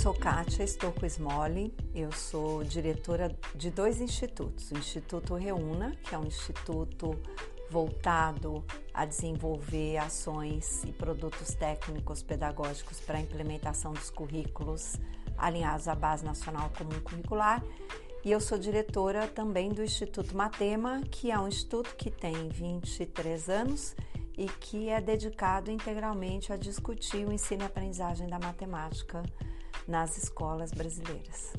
sou Kátia Estocco Smolli, eu sou diretora de dois institutos. O Instituto Reúna, que é um instituto voltado a desenvolver ações e produtos técnicos pedagógicos para a implementação dos currículos alinhados à Base Nacional Comum Curricular. E eu sou diretora também do Instituto Matema, que é um instituto que tem 23 anos e que é dedicado integralmente a discutir o ensino e aprendizagem da matemática nas escolas brasileiras.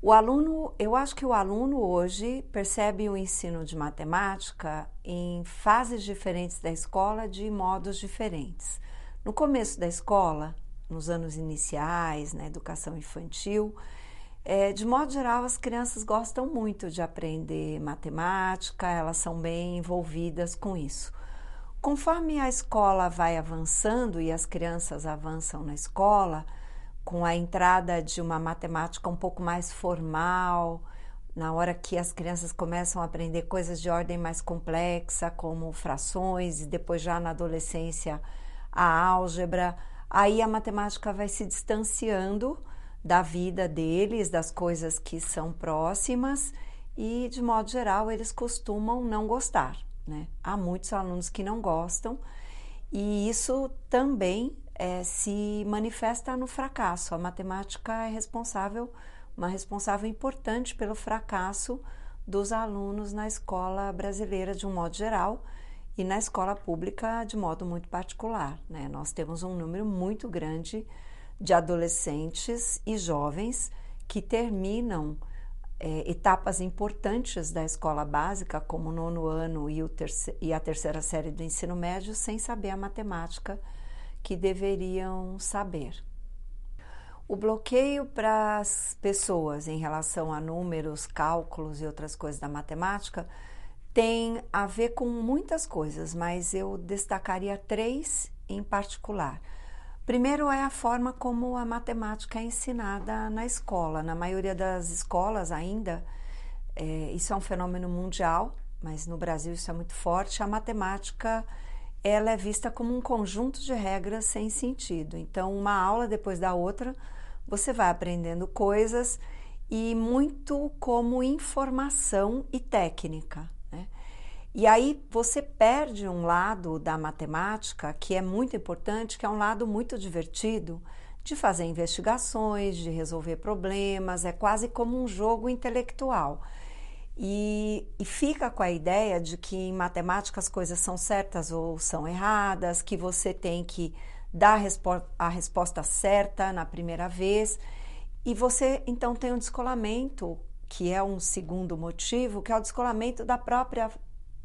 O aluno, eu acho que o aluno hoje percebe o ensino de matemática em fases diferentes da escola de modos diferentes. No começo da escola, nos anos iniciais, na educação infantil, é, de modo geral, as crianças gostam muito de aprender matemática, elas são bem envolvidas com isso. Conforme a escola vai avançando e as crianças avançam na escola, com a entrada de uma matemática um pouco mais formal, na hora que as crianças começam a aprender coisas de ordem mais complexa, como frações, e depois já na adolescência a álgebra, aí a matemática vai se distanciando da vida deles, das coisas que são próximas e, de modo geral, eles costumam não gostar. Né? Há muitos alunos que não gostam e isso também é, se manifesta no fracasso. A matemática é responsável, uma responsável importante pelo fracasso dos alunos na escola brasileira de um modo geral e na escola pública de modo muito particular. Né? Nós temos um número muito grande de adolescentes e jovens que terminam é, etapas importantes da escola básica, como o nono ano e, o e a terceira série do ensino médio, sem saber a matemática que deveriam saber. O bloqueio para as pessoas em relação a números, cálculos e outras coisas da matemática tem a ver com muitas coisas, mas eu destacaria três em particular. Primeiro é a forma como a matemática é ensinada na escola. Na maioria das escolas ainda, é, isso é um fenômeno mundial, mas no Brasil isso é muito forte. A matemática ela é vista como um conjunto de regras sem sentido. Então, uma aula depois da outra, você vai aprendendo coisas e muito como informação e técnica. E aí você perde um lado da matemática que é muito importante, que é um lado muito divertido de fazer investigações, de resolver problemas, é quase como um jogo intelectual. E, e, fica com a ideia de que em matemática as coisas são certas ou são erradas, que você tem que dar a, respo a resposta certa na primeira vez. E você então tem um descolamento, que é um segundo motivo, que é o descolamento da própria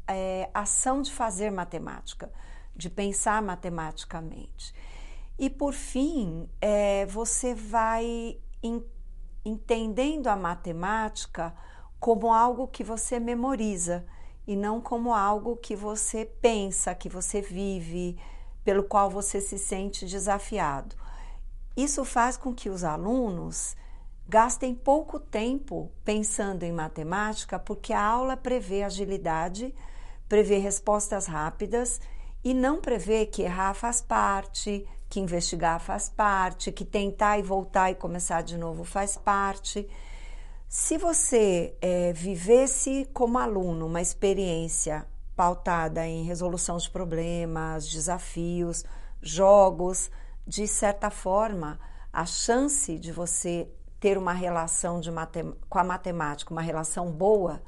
é, ação de fazer matemática, de pensar matematicamente. E por fim, é, você vai in, entendendo a matemática como algo que você memoriza e não como algo que você pensa, que você vive, pelo qual você se sente desafiado. Isso faz com que os alunos gastem pouco tempo pensando em matemática, porque a aula prevê agilidade prevê respostas rápidas e não prevê que errar faz parte, que investigar faz parte, que tentar e voltar e começar de novo faz parte. Se você é, vivesse como aluno uma experiência pautada em resolução de problemas, desafios, jogos, de certa forma, a chance de você ter uma relação de com a matemática, uma relação boa,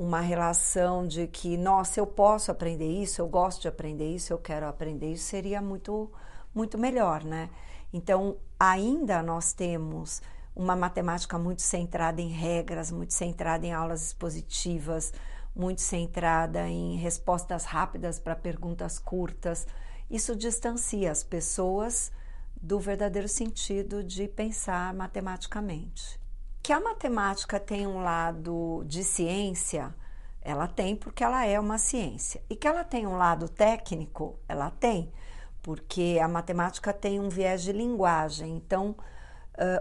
uma relação de que, nossa, eu posso aprender isso, eu gosto de aprender isso, eu quero aprender isso, seria muito, muito melhor, né? Então, ainda nós temos uma matemática muito centrada em regras, muito centrada em aulas expositivas, muito centrada em respostas rápidas para perguntas curtas. Isso distancia as pessoas do verdadeiro sentido de pensar matematicamente. Que a matemática tem um lado de ciência, ela tem porque ela é uma ciência. E que ela tem um lado técnico, ela tem, porque a matemática tem um viés de linguagem. Então,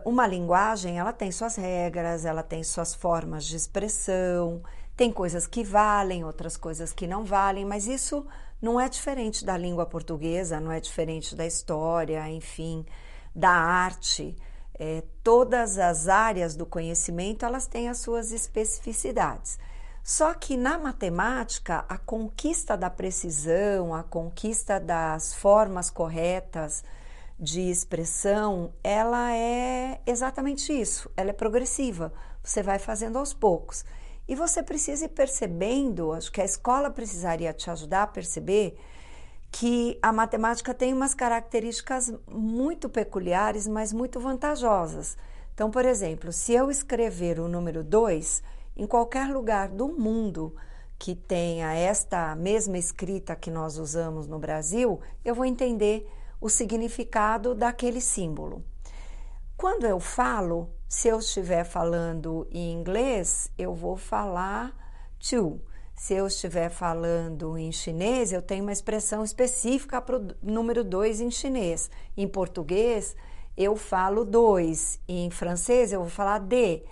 uma linguagem, ela tem suas regras, ela tem suas formas de expressão, tem coisas que valem, outras coisas que não valem, mas isso não é diferente da língua portuguesa, não é diferente da história, enfim, da arte. É, todas as áreas do conhecimento elas têm as suas especificidades. Só que na matemática, a conquista da precisão, a conquista das formas corretas de expressão, ela é exatamente isso, ela é progressiva. Você vai fazendo aos poucos. E você precisa ir percebendo, acho que a escola precisaria te ajudar a perceber que a matemática tem umas características muito peculiares, mas muito vantajosas. Então, por exemplo, se eu escrever o número 2 em qualquer lugar do mundo que tenha esta mesma escrita que nós usamos no Brasil, eu vou entender o significado daquele símbolo. Quando eu falo, se eu estiver falando em inglês, eu vou falar to. Se eu estiver falando em chinês, eu tenho uma expressão específica para o número 2 em chinês. Em português, eu falo 2. Em francês, eu vou falar de.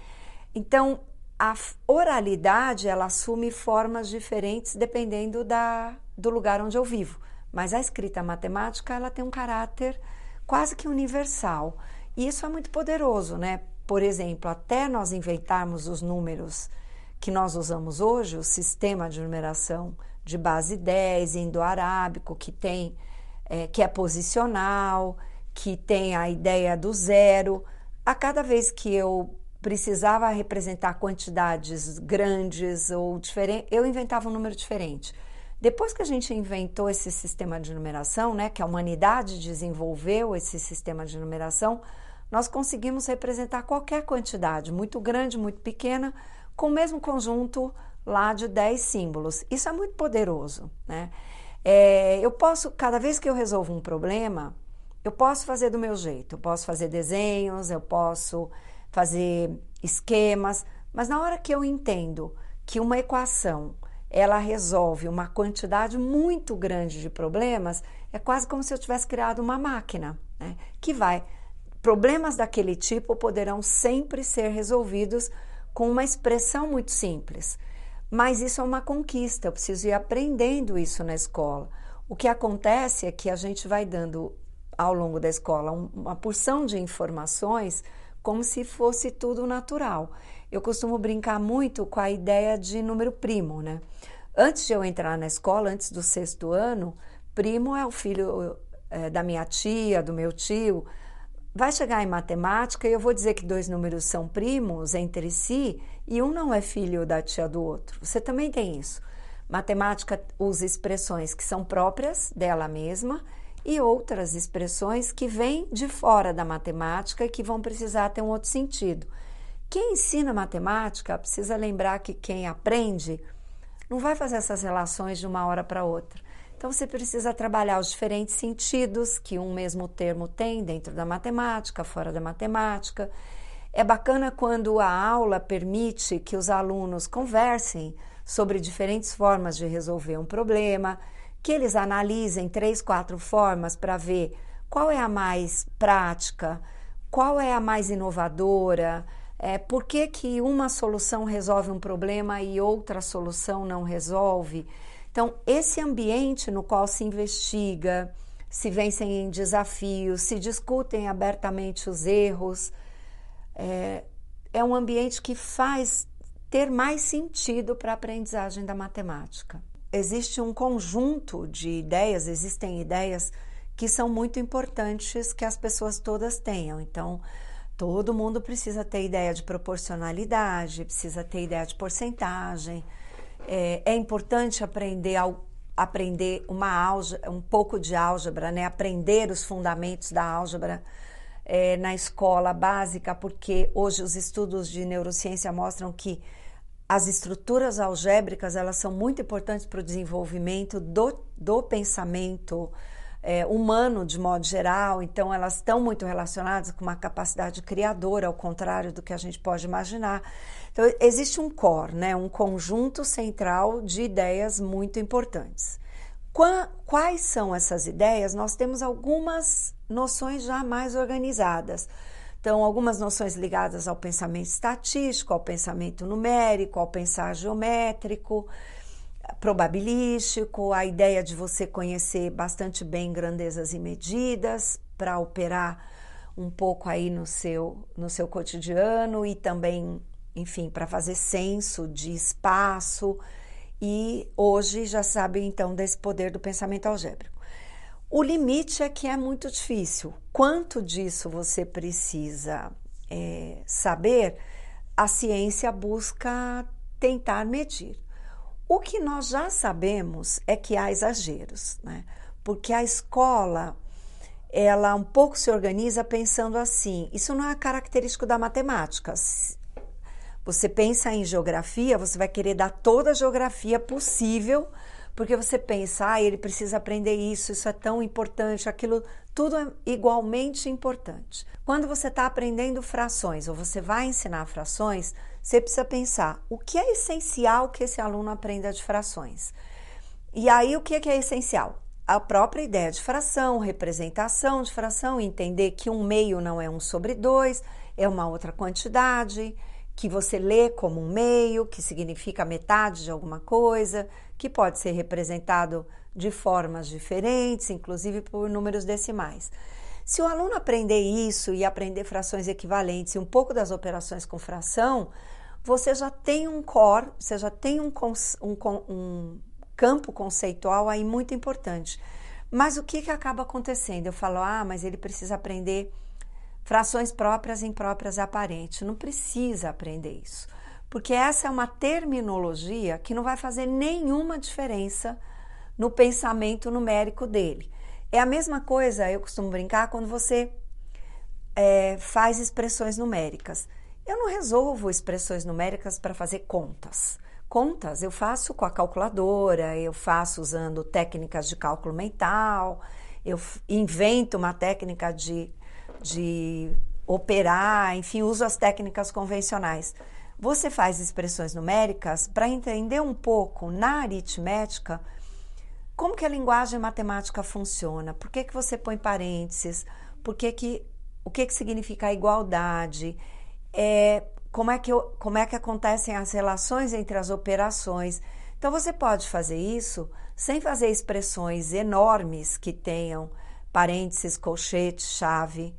Então, a oralidade, ela assume formas diferentes dependendo da, do lugar onde eu vivo. Mas a escrita matemática, ela tem um caráter quase que universal. E isso é muito poderoso, né? Por exemplo, até nós inventarmos os números que nós usamos hoje, o sistema de numeração de base 10 indo-arábico, que tem é, que é posicional, que tem a ideia do zero. A cada vez que eu precisava representar quantidades grandes ou diferentes, eu inventava um número diferente. Depois que a gente inventou esse sistema de numeração, né, que a humanidade desenvolveu esse sistema de numeração, nós conseguimos representar qualquer quantidade, muito grande, muito pequena, com o mesmo conjunto lá de 10 símbolos. Isso é muito poderoso, né? É, eu posso, cada vez que eu resolvo um problema, eu posso fazer do meu jeito. Eu posso fazer desenhos, eu posso fazer esquemas, mas na hora que eu entendo que uma equação ela resolve uma quantidade muito grande de problemas, é quase como se eu tivesse criado uma máquina, né? Que vai. Problemas daquele tipo poderão sempre ser resolvidos com uma expressão muito simples. Mas isso é uma conquista, eu preciso ir aprendendo isso na escola. O que acontece é que a gente vai dando ao longo da escola uma porção de informações como se fosse tudo natural. Eu costumo brincar muito com a ideia de número primo, né? Antes de eu entrar na escola, antes do sexto ano, primo é o filho é, da minha tia, do meu tio. Vai chegar em matemática e eu vou dizer que dois números são primos entre si e um não é filho da tia do outro. Você também tem isso. Matemática usa expressões que são próprias dela mesma e outras expressões que vêm de fora da matemática e que vão precisar ter um outro sentido. Quem ensina matemática precisa lembrar que quem aprende não vai fazer essas relações de uma hora para outra. Então você precisa trabalhar os diferentes sentidos que um mesmo termo tem dentro da matemática, fora da matemática. É bacana quando a aula permite que os alunos conversem sobre diferentes formas de resolver um problema, que eles analisem três, quatro formas para ver qual é a mais prática, qual é a mais inovadora, é, por que, que uma solução resolve um problema e outra solução não resolve? Então, esse ambiente no qual se investiga, se vencem desafios, se discutem abertamente os erros, é, é um ambiente que faz ter mais sentido para a aprendizagem da matemática. Existe um conjunto de ideias, existem ideias que são muito importantes que as pessoas todas tenham. Então, Todo mundo precisa ter ideia de proporcionalidade, precisa ter ideia de porcentagem. É, é importante aprender, ao, aprender uma álgebra, um pouco de álgebra, né? aprender os fundamentos da álgebra é, na escola básica, porque hoje os estudos de neurociência mostram que as estruturas algébricas elas são muito importantes para o desenvolvimento do, do pensamento é, humano de modo geral, então elas estão muito relacionadas com uma capacidade criadora, ao contrário do que a gente pode imaginar. Então, existe um core, né, um conjunto central de ideias muito importantes. Quais são essas ideias? Nós temos algumas noções já mais organizadas. Então, algumas noções ligadas ao pensamento estatístico, ao pensamento numérico, ao pensar geométrico probabilístico, a ideia de você conhecer bastante bem grandezas e medidas para operar um pouco aí no seu, no seu cotidiano e também, enfim, para fazer senso de espaço. E hoje já sabe então desse poder do pensamento algébrico. O limite é que é muito difícil. Quanto disso você precisa é, saber, a ciência busca tentar medir. O que nós já sabemos é que há exageros, né? Porque a escola ela um pouco se organiza pensando assim. Isso não é característico da matemática. Você pensa em geografia, você vai querer dar toda a geografia possível, porque você pensa, ah, ele precisa aprender isso, isso é tão importante, aquilo, tudo é igualmente importante. Quando você está aprendendo frações ou você vai ensinar frações, você precisa pensar o que é essencial que esse aluno aprenda de frações. E aí, o que é, essencial? a própria ideia de fração, representação de fração, entender que um meio não é um sobre dois, é uma outra quantidade, que você lê como um meio, que significa metade de alguma coisa, que pode ser representado de formas diferentes, inclusive por números decimais. Se o aluno aprender isso e aprender frações equivalentes e um pouco das operações com fração, você já tem um core, você já tem um, um, um campo conceitual aí muito importante. Mas o que, que acaba acontecendo? Eu falo, ah, mas ele precisa aprender frações próprias e impróprias aparentes. Não precisa aprender isso, porque essa é uma terminologia que não vai fazer nenhuma diferença no pensamento numérico dele. É a mesma coisa, eu costumo brincar, quando você é, faz expressões numéricas. Eu não resolvo expressões numéricas para fazer contas. Contas eu faço com a calculadora, eu faço usando técnicas de cálculo mental, eu invento uma técnica de, de operar, enfim, uso as técnicas convencionais. Você faz expressões numéricas para entender um pouco na aritmética como que a linguagem matemática funciona, por que, que você põe parênteses, por que que, o que, que significa a igualdade, é, como é que, eu, como é que acontecem as relações entre as operações. Então você pode fazer isso sem fazer expressões enormes que tenham parênteses, colchete, chave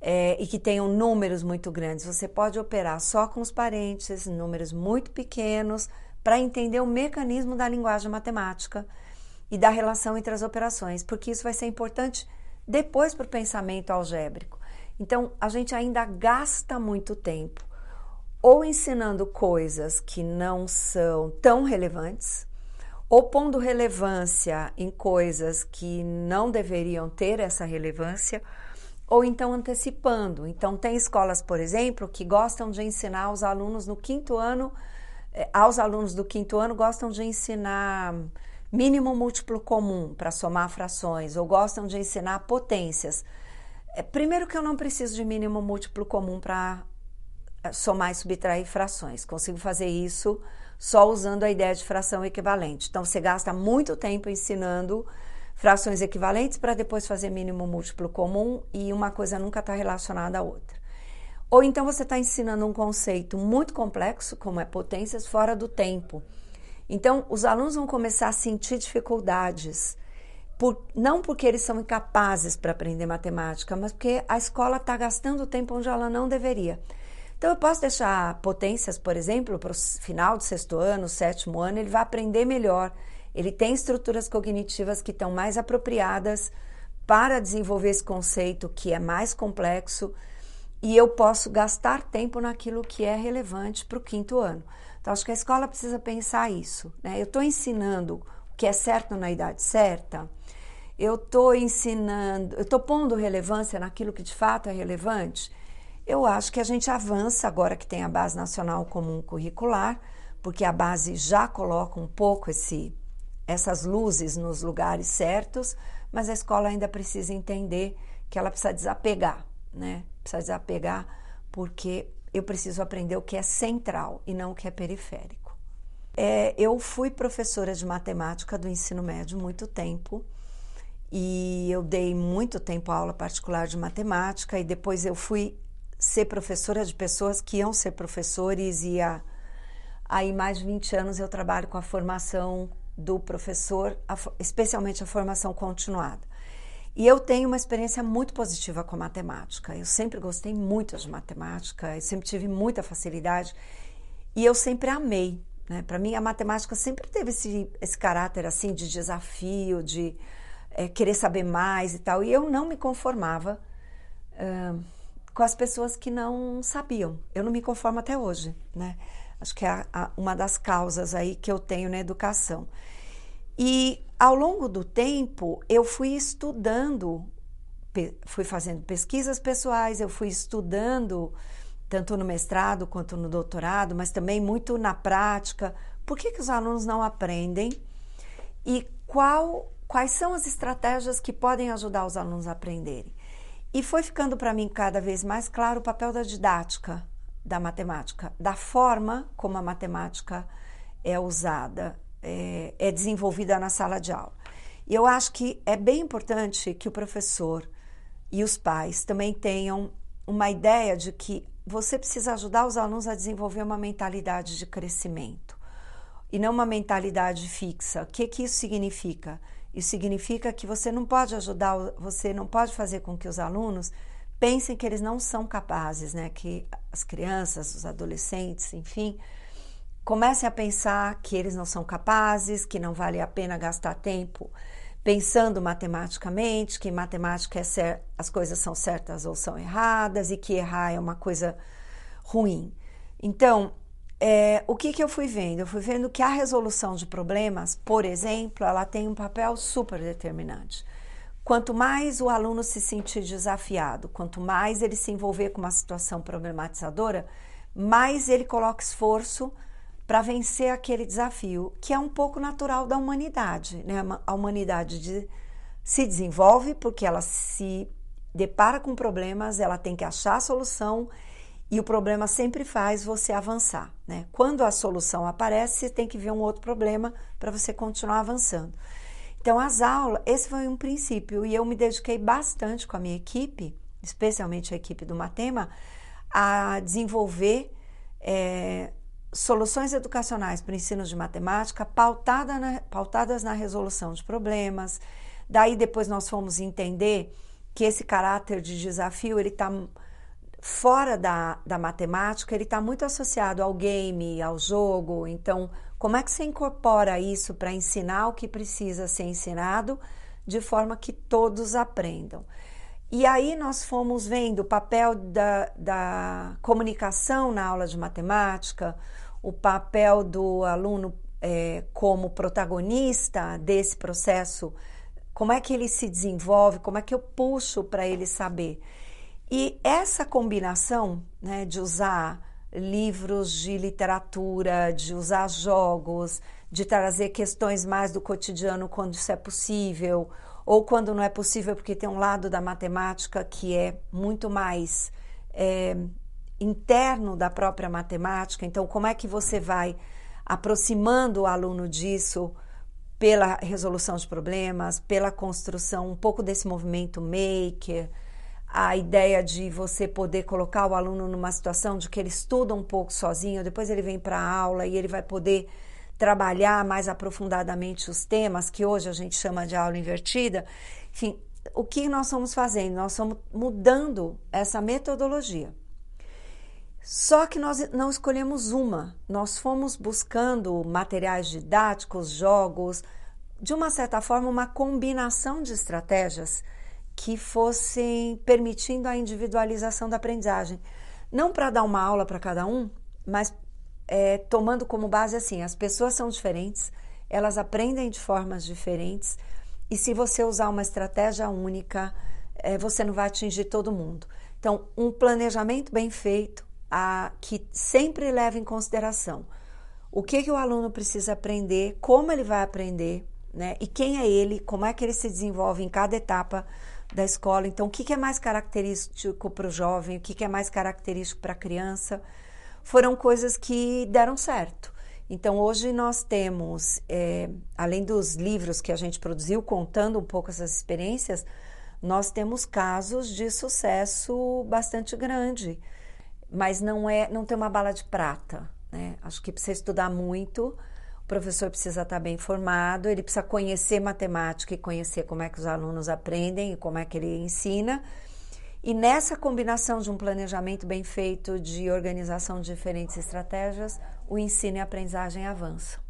é, e que tenham números muito grandes. Você pode operar só com os parênteses, números muito pequenos, para entender o mecanismo da linguagem matemática e da relação entre as operações, porque isso vai ser importante depois para o pensamento algébrico. Então, a gente ainda gasta muito tempo ou ensinando coisas que não são tão relevantes, ou pondo relevância em coisas que não deveriam ter essa relevância, ou então antecipando. Então, tem escolas, por exemplo, que gostam de ensinar os alunos no quinto ano, eh, aos alunos do quinto ano, gostam de ensinar mínimo múltiplo comum para somar frações, ou gostam de ensinar potências. É, primeiro, que eu não preciso de mínimo múltiplo comum para somar e subtrair frações. Consigo fazer isso só usando a ideia de fração equivalente. Então, você gasta muito tempo ensinando frações equivalentes para depois fazer mínimo múltiplo comum e uma coisa nunca está relacionada à outra. Ou então você está ensinando um conceito muito complexo, como é potências, fora do tempo. Então, os alunos vão começar a sentir dificuldades, por, não porque eles são incapazes para aprender matemática, mas porque a escola está gastando tempo onde ela não deveria. Então, eu posso deixar potências, por exemplo, para o final do sexto ano, sétimo ano, ele vai aprender melhor. Ele tem estruturas cognitivas que estão mais apropriadas para desenvolver esse conceito que é mais complexo e eu posso gastar tempo naquilo que é relevante para o quinto ano. Então, acho que a escola precisa pensar isso. Né? Eu estou ensinando o que é certo na idade certa, eu estou ensinando, eu estou pondo relevância naquilo que de fato é relevante. Eu acho que a gente avança agora que tem a Base Nacional Comum Curricular, porque a base já coloca um pouco esse, essas luzes nos lugares certos, mas a escola ainda precisa entender que ela precisa desapegar, né? Precisa desapegar porque eu preciso aprender o que é central e não o que é periférico. É, eu fui professora de matemática do ensino médio muito tempo e eu dei muito tempo aula particular de matemática e depois eu fui ser professora de pessoas que iam ser professores e há, aí mais de 20 anos eu trabalho com a formação do professor, especialmente a formação continuada. E eu tenho uma experiência muito positiva com matemática. Eu sempre gostei muito de matemática, eu sempre tive muita facilidade e eu sempre amei. Né? Para mim, a matemática sempre teve esse, esse caráter assim de desafio, de é, querer saber mais e tal. E eu não me conformava com as pessoas que não sabiam. Eu não me conformo até hoje, né? Acho que é a, a, uma das causas aí que eu tenho na educação. E ao longo do tempo, eu fui estudando, fui fazendo pesquisas pessoais, eu fui estudando tanto no mestrado quanto no doutorado, mas também muito na prática. Por que, que os alunos não aprendem? E qual, quais são as estratégias que podem ajudar os alunos a aprenderem? E foi ficando para mim cada vez mais claro o papel da didática da matemática, da forma como a matemática é usada, é, é desenvolvida na sala de aula. E eu acho que é bem importante que o professor e os pais também tenham uma ideia de que você precisa ajudar os alunos a desenvolver uma mentalidade de crescimento e não uma mentalidade fixa. O que, que isso significa? Isso significa que você não pode ajudar, você não pode fazer com que os alunos pensem que eles não são capazes, né? Que as crianças, os adolescentes, enfim, comecem a pensar que eles não são capazes, que não vale a pena gastar tempo pensando matematicamente, que matemática é as coisas são certas ou são erradas e que errar é uma coisa ruim. Então, é, o que, que eu fui vendo? Eu fui vendo que a resolução de problemas, por exemplo, ela tem um papel super determinante. Quanto mais o aluno se sentir desafiado, quanto mais ele se envolver com uma situação problematizadora, mais ele coloca esforço para vencer aquele desafio, que é um pouco natural da humanidade. Né? A humanidade de, se desenvolve porque ela se depara com problemas, ela tem que achar a solução e o problema sempre faz você avançar. Né? Quando a solução aparece, você tem que ver um outro problema para você continuar avançando. Então, as aulas, esse foi um princípio e eu me dediquei bastante com a minha equipe, especialmente a equipe do Matema, a desenvolver é, soluções educacionais para ensino de matemática pautada na, pautadas na resolução de problemas. Daí depois nós fomos entender que esse caráter de desafio ele está fora da, da matemática, ele está muito associado ao game, ao jogo. Então, como é que você incorpora isso para ensinar o que precisa ser ensinado de forma que todos aprendam? E aí nós fomos vendo o papel da, da comunicação na aula de matemática, o papel do aluno é, como protagonista desse processo, como é que ele se desenvolve, como é que eu puxo para ele saber. E essa combinação né, de usar livros de literatura, de usar jogos, de trazer questões mais do cotidiano quando isso é possível, ou quando não é possível, porque tem um lado da matemática que é muito mais é, interno da própria matemática. Então, como é que você vai aproximando o aluno disso pela resolução de problemas, pela construção um pouco desse movimento maker, a ideia de você poder colocar o aluno numa situação de que ele estuda um pouco sozinho, depois ele vem para a aula e ele vai poder trabalhar mais aprofundadamente os temas que hoje a gente chama de aula invertida. Enfim, o que nós estamos fazendo? Nós estamos mudando essa metodologia. Só que nós não escolhemos uma, nós fomos buscando materiais didáticos, jogos, de uma certa forma, uma combinação de estratégias que fossem permitindo a individualização da aprendizagem. Não para dar uma aula para cada um, mas é, tomando como base assim: as pessoas são diferentes, elas aprendem de formas diferentes, e se você usar uma estratégia única, é, você não vai atingir todo mundo. Então, um planejamento bem feito, a, que sempre leva em consideração o que, que o aluno precisa aprender, como ele vai aprender, né? E quem é ele, como é que ele se desenvolve em cada etapa da escola. Então, o que, que é mais característico para o jovem, o que, que é mais característico para a criança foram coisas que deram certo. Então, hoje nós temos, é, além dos livros que a gente produziu contando um pouco essas experiências, nós temos casos de sucesso bastante grande, mas não é, não tem uma bala de prata. Né? Acho que precisa estudar muito professor precisa estar bem informado, ele precisa conhecer matemática e conhecer como é que os alunos aprendem e como é que ele ensina. E nessa combinação de um planejamento bem feito, de organização de diferentes estratégias, o ensino e a aprendizagem avançam.